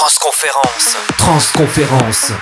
Transconférence. Transconférence.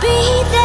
be there.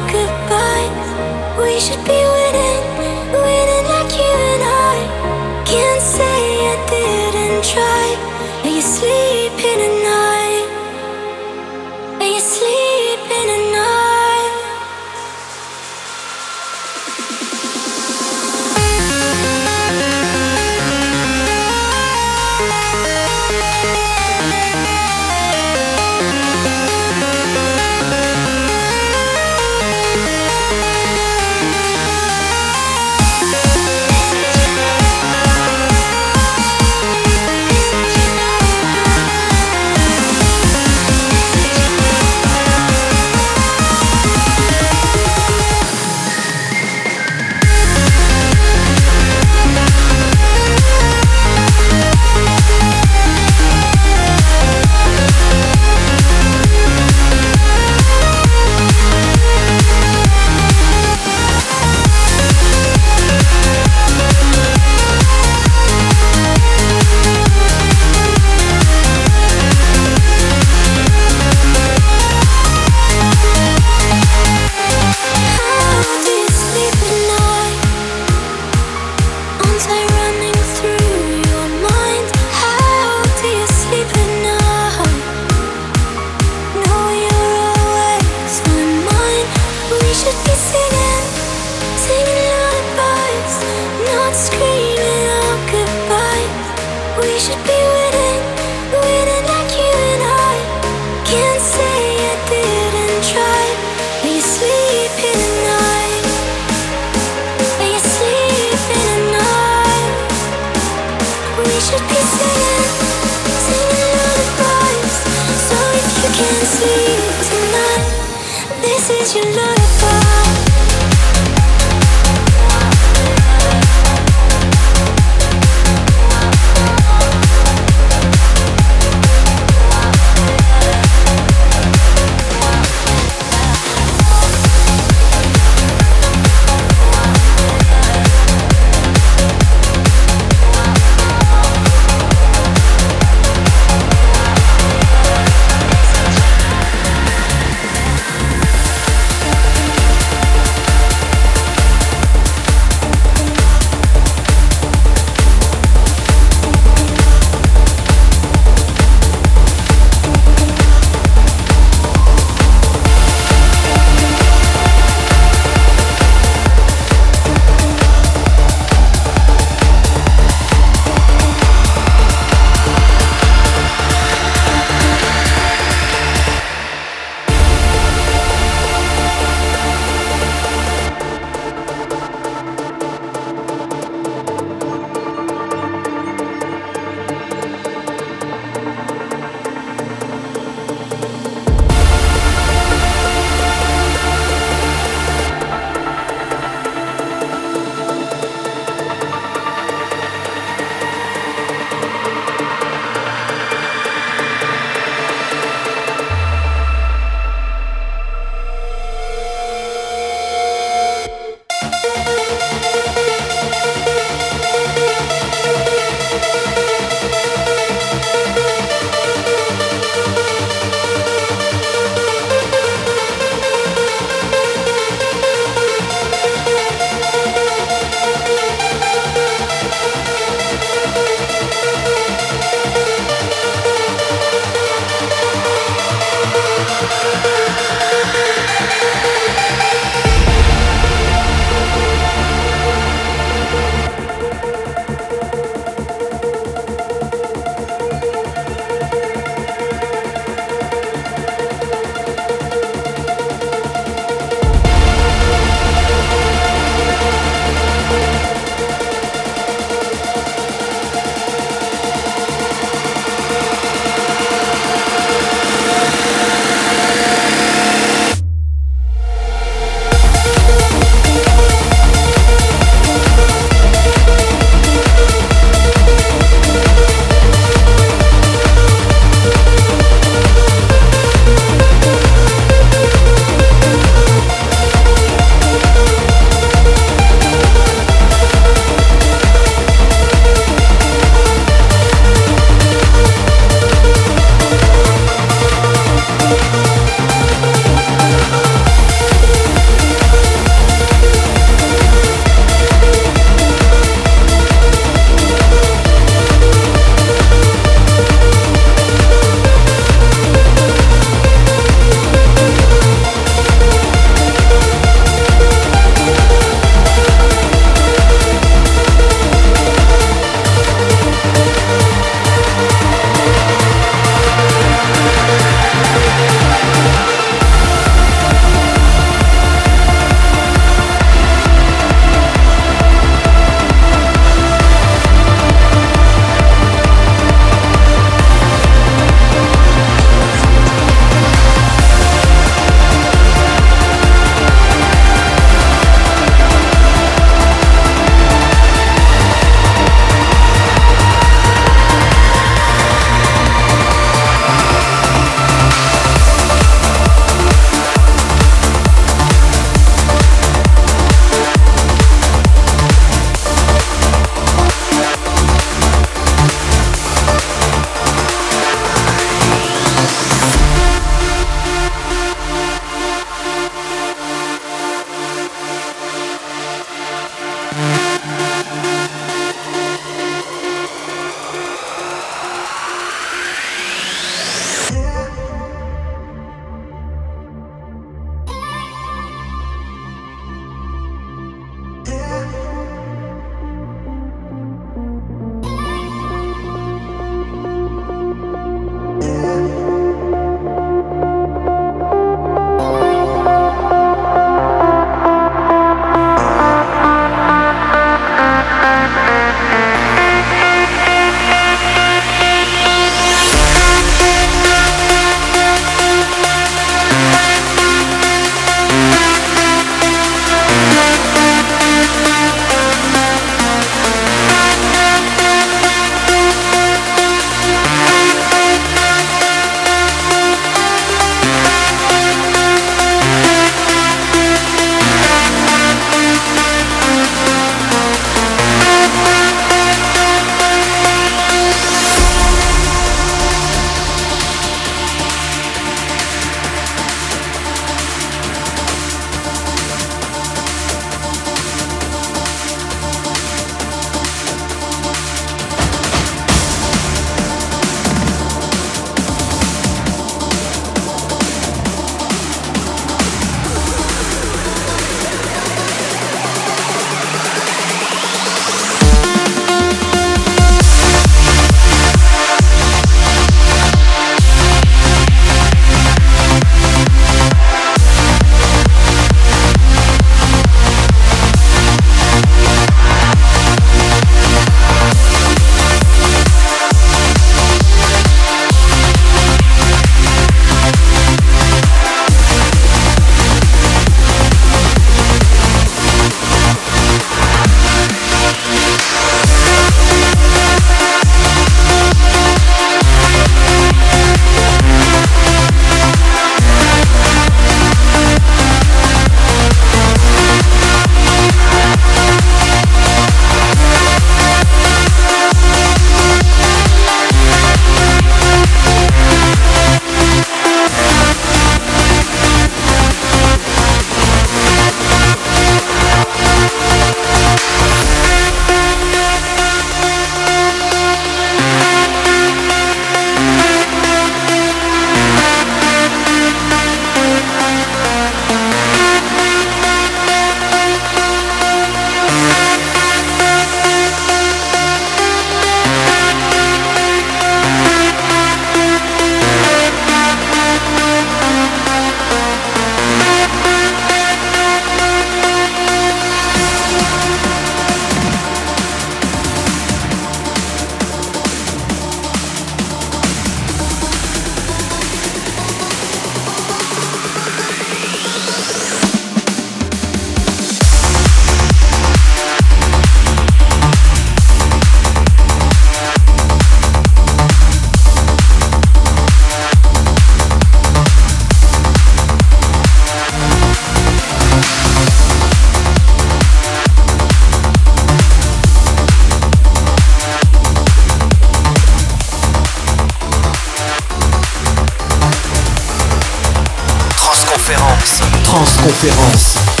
Conférence.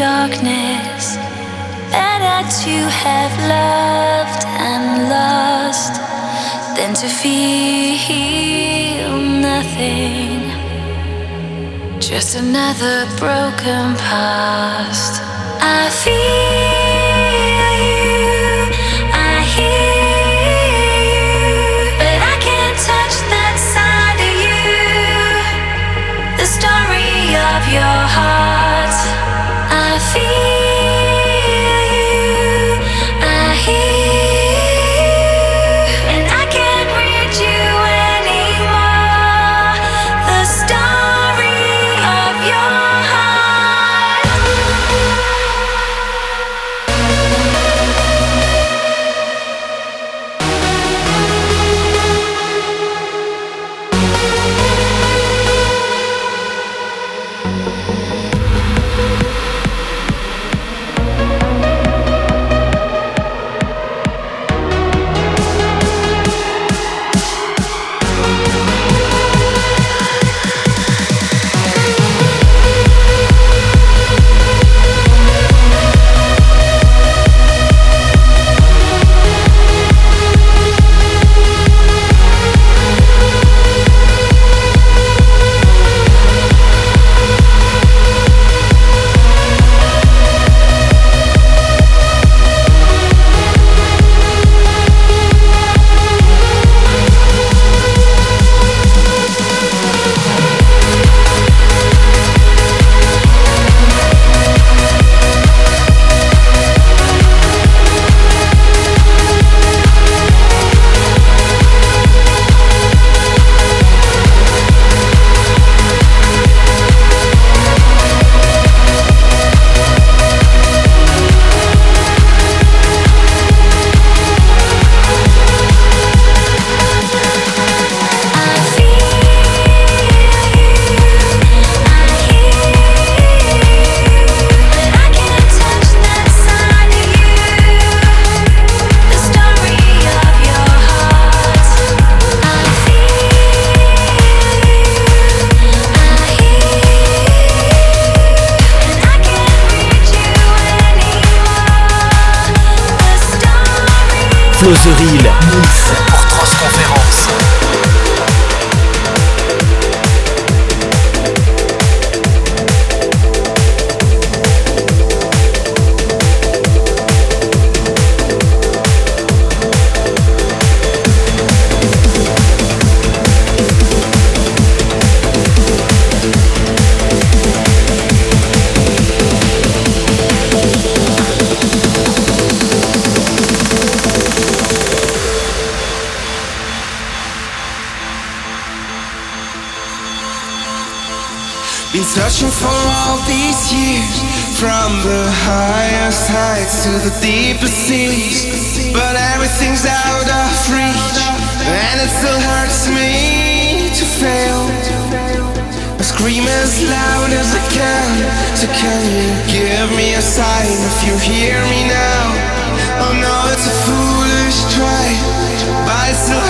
darkness and that have loved and lost than to feel nothing. Just another broken past. I feel. From the highest heights to the deepest seas But everything's out of reach And it still hurts me to fail I scream as loud as I can So can you give me a sign if you hear me now? Oh no, it's a foolish try But it still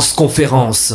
conférence.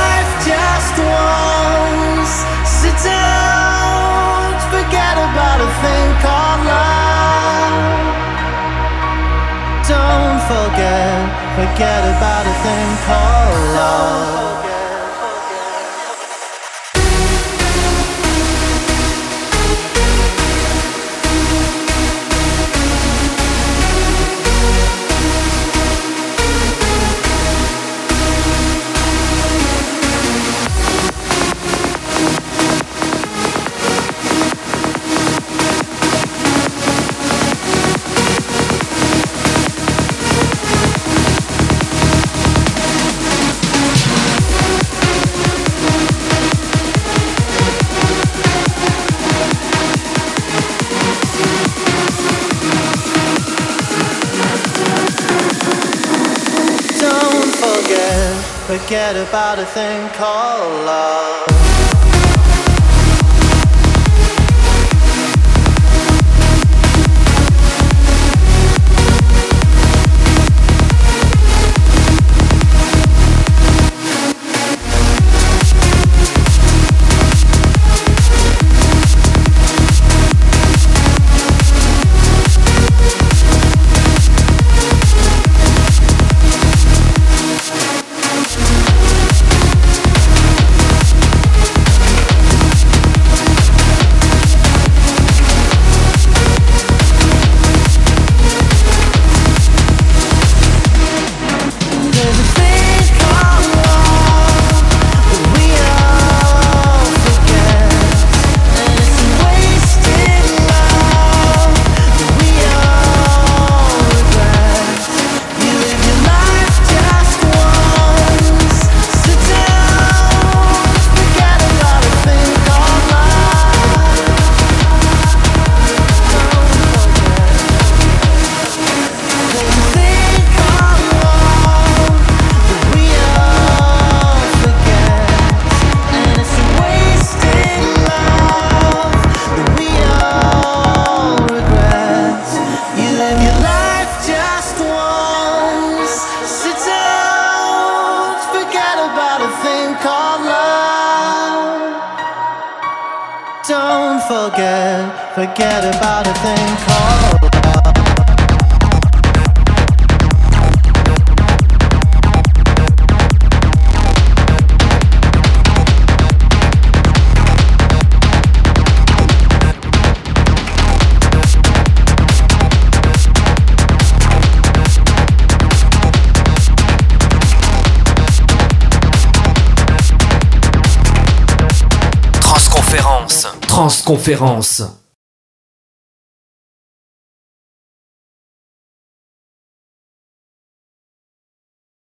to think out love. Don't forget, forget about a thing called love. forget about a thing called love. conférence.